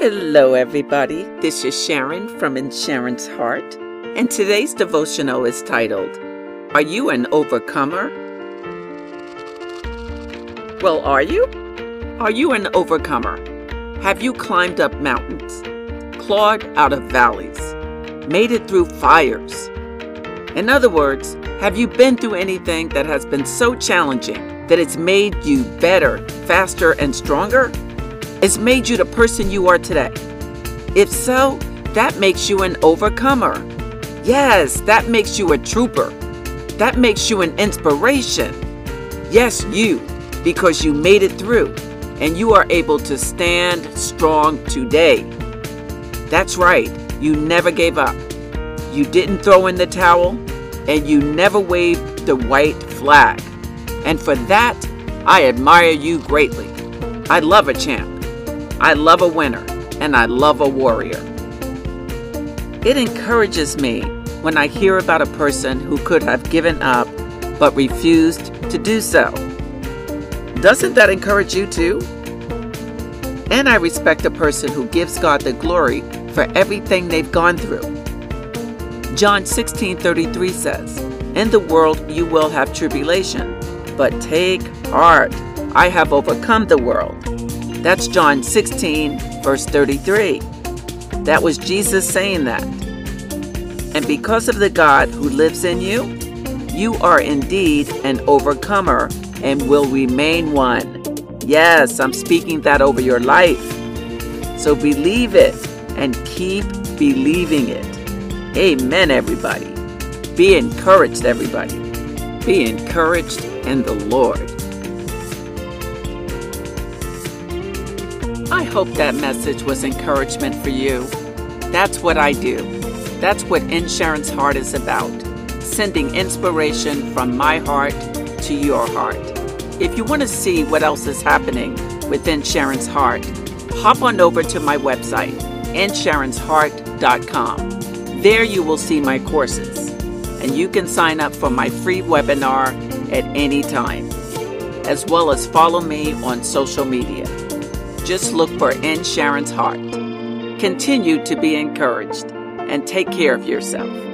Hello, everybody. This is Sharon from In Sharon's Heart, and today's devotional is titled, Are You an Overcomer? Well, are you? Are you an overcomer? Have you climbed up mountains, clawed out of valleys, made it through fires? In other words, have you been through anything that has been so challenging that it's made you better, faster, and stronger? It's made you the person you are today? If so, that makes you an overcomer. Yes, that makes you a trooper. That makes you an inspiration. Yes, you, because you made it through and you are able to stand strong today. That's right, you never gave up. You didn't throw in the towel and you never waved the white flag. And for that, I admire you greatly. I love a champ. I love a winner and I love a warrior. It encourages me when I hear about a person who could have given up but refused to do so. Doesn't that encourage you too? And I respect a person who gives God the glory for everything they've gone through. John 16:33 says, "In the world you will have tribulation, but take heart, I have overcome the world." That's John 16, verse 33. That was Jesus saying that. And because of the God who lives in you, you are indeed an overcomer and will remain one. Yes, I'm speaking that over your life. So believe it and keep believing it. Amen, everybody. Be encouraged, everybody. Be encouraged in the Lord. I hope that message was encouragement for you. That's what I do. That's what In Sharon's Heart is about sending inspiration from my heart to your heart. If you want to see what else is happening within Sharon's Heart, hop on over to my website, insharonsheart.com. There you will see my courses, and you can sign up for my free webinar at any time, as well as follow me on social media. Just look for In Sharon's Heart. Continue to be encouraged and take care of yourself.